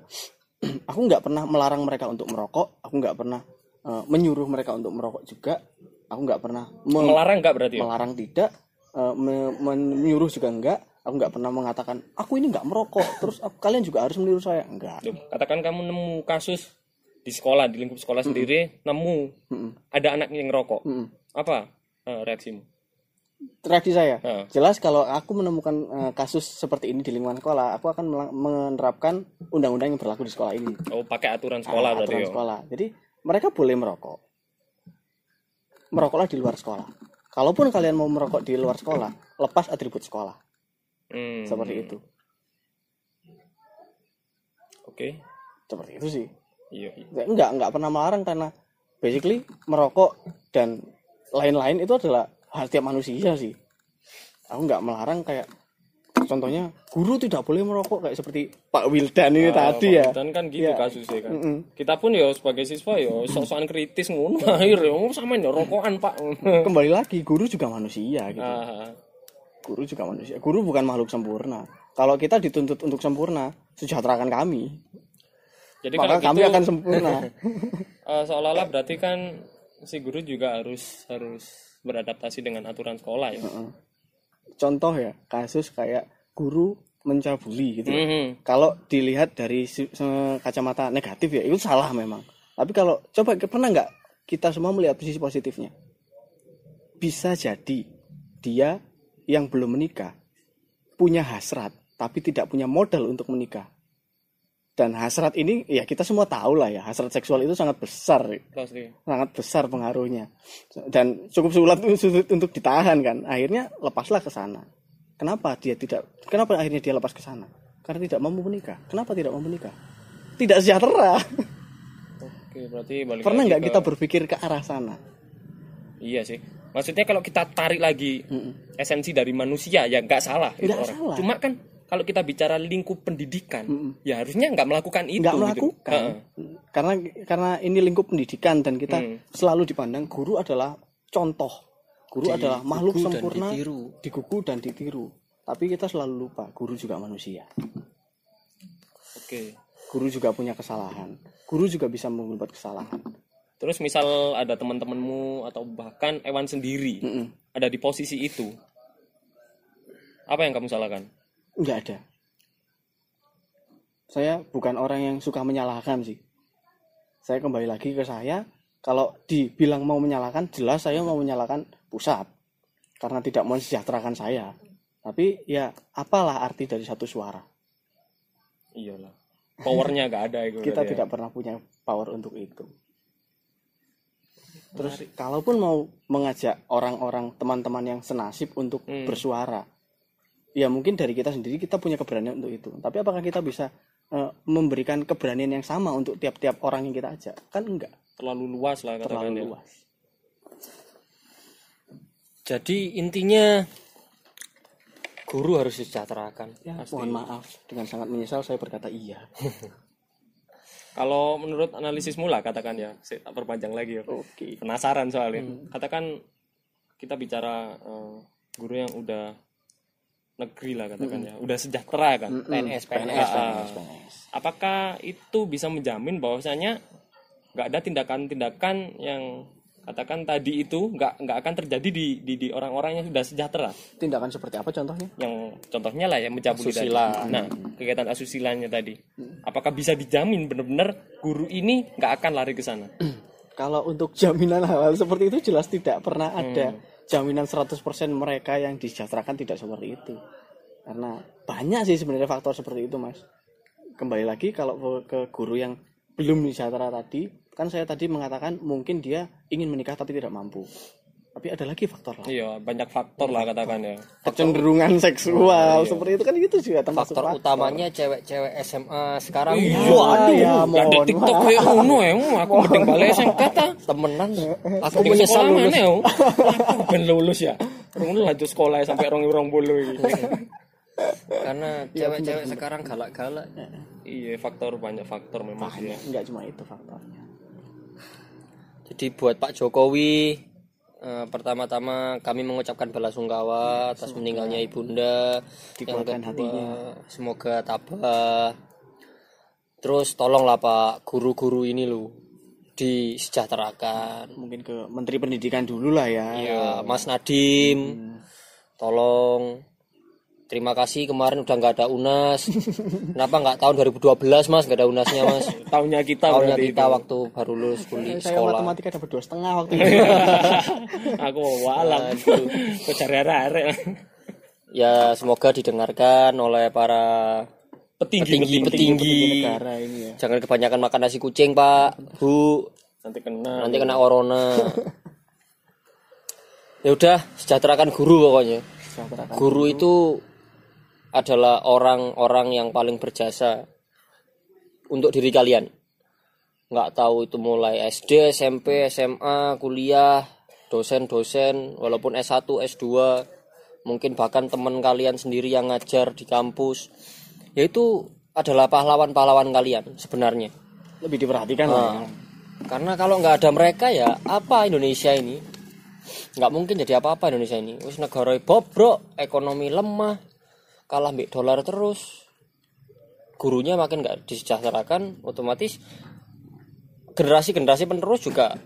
[clears throat] aku nggak pernah melarang mereka untuk merokok. Aku nggak pernah eh, menyuruh mereka untuk merokok juga. Aku nggak pernah me- melarang nggak berarti ya? Melarang tidak. Eh, me- menyuruh juga enggak aku nggak pernah mengatakan aku ini nggak merokok. Terus aku- kalian juga harus meniru saya. Enggak Loh, katakan kamu nemu kasus di sekolah di lingkup sekolah sendiri nemu Mm-mm. ada anak yang ngerokok. Mm-mm. apa eh, reaksimu Reaksi saya jelas kalau aku menemukan eh, kasus seperti ini di lingkungan sekolah aku akan menerapkan undang-undang yang berlaku di sekolah ini. Oh pakai aturan sekolah Ah, aturan ya? sekolah. Jadi mereka boleh merokok. Merokoklah di luar sekolah. Kalaupun kalian mau merokok di luar sekolah lepas atribut sekolah. Hmm, seperti itu. Oke. Seperti itu sih. Iya. Iya. Ya, enggak enggak pernah melarang karena basically merokok dan lain-lain itu adalah hak tiap manusia sih. Aku nggak melarang kayak contohnya guru tidak boleh merokok kayak seperti Pak Wildan ini tadi ya. Dan kan gitu Iya. kasusnya kan. Mm-mm. Kita pun ya sebagai siswa ya sok-sokan kritis ngono [laughs] akhir ya. Oh, sama ya rokokan Pak. kembali lagi guru juga manusia gitu. Ah, guru juga manusia. Guru bukan makhluk sempurna. Kalau kita dituntut untuk sempurna sejahterakan kami. Jadi kalau maka kami gitu akan sempurna. [laughs] Eh, seolah-olah berarti kan si guru juga harus harus beradaptasi dengan aturan sekolah ya. contoh ya kasus kayak guru mencabuli gitu Mhm. kalau dilihat dari kacamata negatif ya itu salah memang. Tapi kalau coba pernah nggak kita semua melihat sisi positifnya? Bisa jadi dia yang belum menikah punya hasrat tapi tidak punya modal untuk menikah dan hasrat ini ya kita semua tahu lah ya hasrat seksual itu sangat besar. Pasti. sangat besar pengaruhnya. Dan cukup sulit, untuk ditahan kan. Akhirnya lepaslah ke sana. Kenapa dia tidak kenapa akhirnya dia lepas ke sana? Karena tidak mampu menikah. Kenapa tidak mampu menikah? Tidak sejahtera. Oke, berarti balik pernah nggak ke- kita berpikir ke arah sana? Iya sih. Maksudnya kalau kita tarik lagi esensi dari manusia ya nggak salah Nggak salah. Cuma kan kalau kita bicara lingkup pendidikan, ya harusnya nggak melakukan itu. nggak gitu. melakukan Heeh. karena karena ini lingkup pendidikan dan kita Hmm. selalu dipandang guru adalah contoh guru adalah makhluk sempurna ditiru. digugu dan ditiru tapi kita selalu lupa guru juga manusia Oke. guru juga punya kesalahan guru juga bisa membuat kesalahan Terus misal ada teman-temanmu atau bahkan Ewan sendiri Mm-mm. ada di posisi itu, apa yang kamu salahkan? Nggak ada saya bukan orang yang suka menyalahkan sih saya kembali lagi ke saya kalau dibilang mau menyalahkan jelas saya mau menyalahkan pusat karena tidak mau sejahterakan saya tapi ya apalah arti dari satu suara Iyalah. Powernya nggak ada itu. [laughs] kita ya. tidak pernah punya power untuk itu terus kalaupun mau mengajak orang-orang teman-teman yang senasib untuk Hmm. bersuara ya mungkin dari kita sendiri kita punya keberanian untuk itu tapi apakah kita bisa eh, memberikan keberanian yang sama untuk tiap-tiap orang yang kita ajak kan enggak terlalu luas lah katakan terlalu ya. luas Jadi intinya guru harus disejahterakan. ya Pasti. mohon maaf dengan sangat menyesal saya berkata iya [laughs] Kalau menurut analisismu lah katakan ya, saya tak perpanjang lagi ya. oke Penasaran soalnya. Hmm. Katakan kita bicara eh, guru yang udah negeri lah katakan Hmm. ya, udah sejahtera kan. PNS, PNS PNS. PNS PNS Apakah itu bisa menjamin bahwasanya nggak ada tindakan-tindakan yang katakan tadi itu nggak nggak akan terjadi di di, di orang-orang yang sudah sejahtera? tindakan seperti apa contohnya yang contohnya lah yang mencabuli tadi. Asusila. Nah, kegiatan asusilanya tadi. Apakah bisa dijamin benar-benar guru ini nggak akan lari ke sana? [clears throat] Kalau untuk jaminan hal seperti itu jelas tidak pernah ada jaminan 100% mereka yang disejahterakan tidak seperti itu. Karena banyak sih sebenarnya faktor seperti itu, Mas. Kembali lagi kalau ke guru yang belum disejahtera tadi, kan saya tadi mengatakan mungkin dia ingin menikah tapi tidak mampu. Tapi ada lagi faktor lain. Iya, banyak faktor lah katakan ya. Kecenderungan seksual seperti itu kan itu juga termasuk Faktor utamanya cewek-cewek SMA sekarang Iya, Waduh, ya, Gak ada mohon TikTok kayak ngono ya, aku mending balik SMK ta. temenan aku menyesal lulus mana ya? Aku ben lulus ya. Rong lanjut sekolah ya, sampai rong rong bolu iki. karena cewek-cewek sekarang galak-galak Iya, faktor banyak faktor memang sih ya. Enggak cuma itu faktornya. jadi buat Pak Jokowi eh, pertama-tama kami mengucapkan bela sungkawa atas meninggalnya ibunda. Yang kedua hatinya. semoga tabah. Terus tolonglah Pak guru-guru ini loh disejahterakan. Mungkin ke Menteri Pendidikan dulu lah ya. Iya, Mas Nadim, tolong terima kasih kemarin udah nggak ada unas. Kenapa nggak tahun 2012 mas? Nggak ada unasnya mas? [laughs] Tahunnya kita tahunnya kita itu. waktu baru lulus kuliah saya sekolah. matematika dapat dua setengah waktu itu. [laughs] Aku walam kok cari arek ya semoga didengarkan oleh para petinggi petinggi petinggi petinggi negara ini ya. Jangan kebanyakan makan nasi kucing pak. Bu. Nanti kena. Nanti kena corona. [laughs] Ya udah sejahterakan guru pokoknya. Sejahterakan. guru. itu adalah orang-orang yang paling berjasa untuk diri kalian. Nggak tahu itu mulai SD SMP SMA kuliah dosen-dosen walaupun S1 S2 mungkin bahkan teman kalian sendiri yang ngajar di kampus. Yaitu adalah pahlawan-pahlawan kalian sebenarnya. Lebih diperhatikan lah. Nah, karena kalau nggak ada mereka ya apa Indonesia ini? Nggak mungkin jadi apa-apa Indonesia ini. Wis negara bobrok ekonomi lemah kalah mbek dolar terus. Gurunya makin nggak disejahterakan otomatis generasi-generasi penerus juga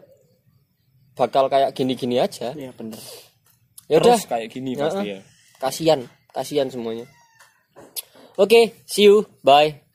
bakal kayak gini-gini aja. Iya bener. Ya udah. terus kayak gini pasti ya. Kasihan kasihan semuanya. Oke see you. Bye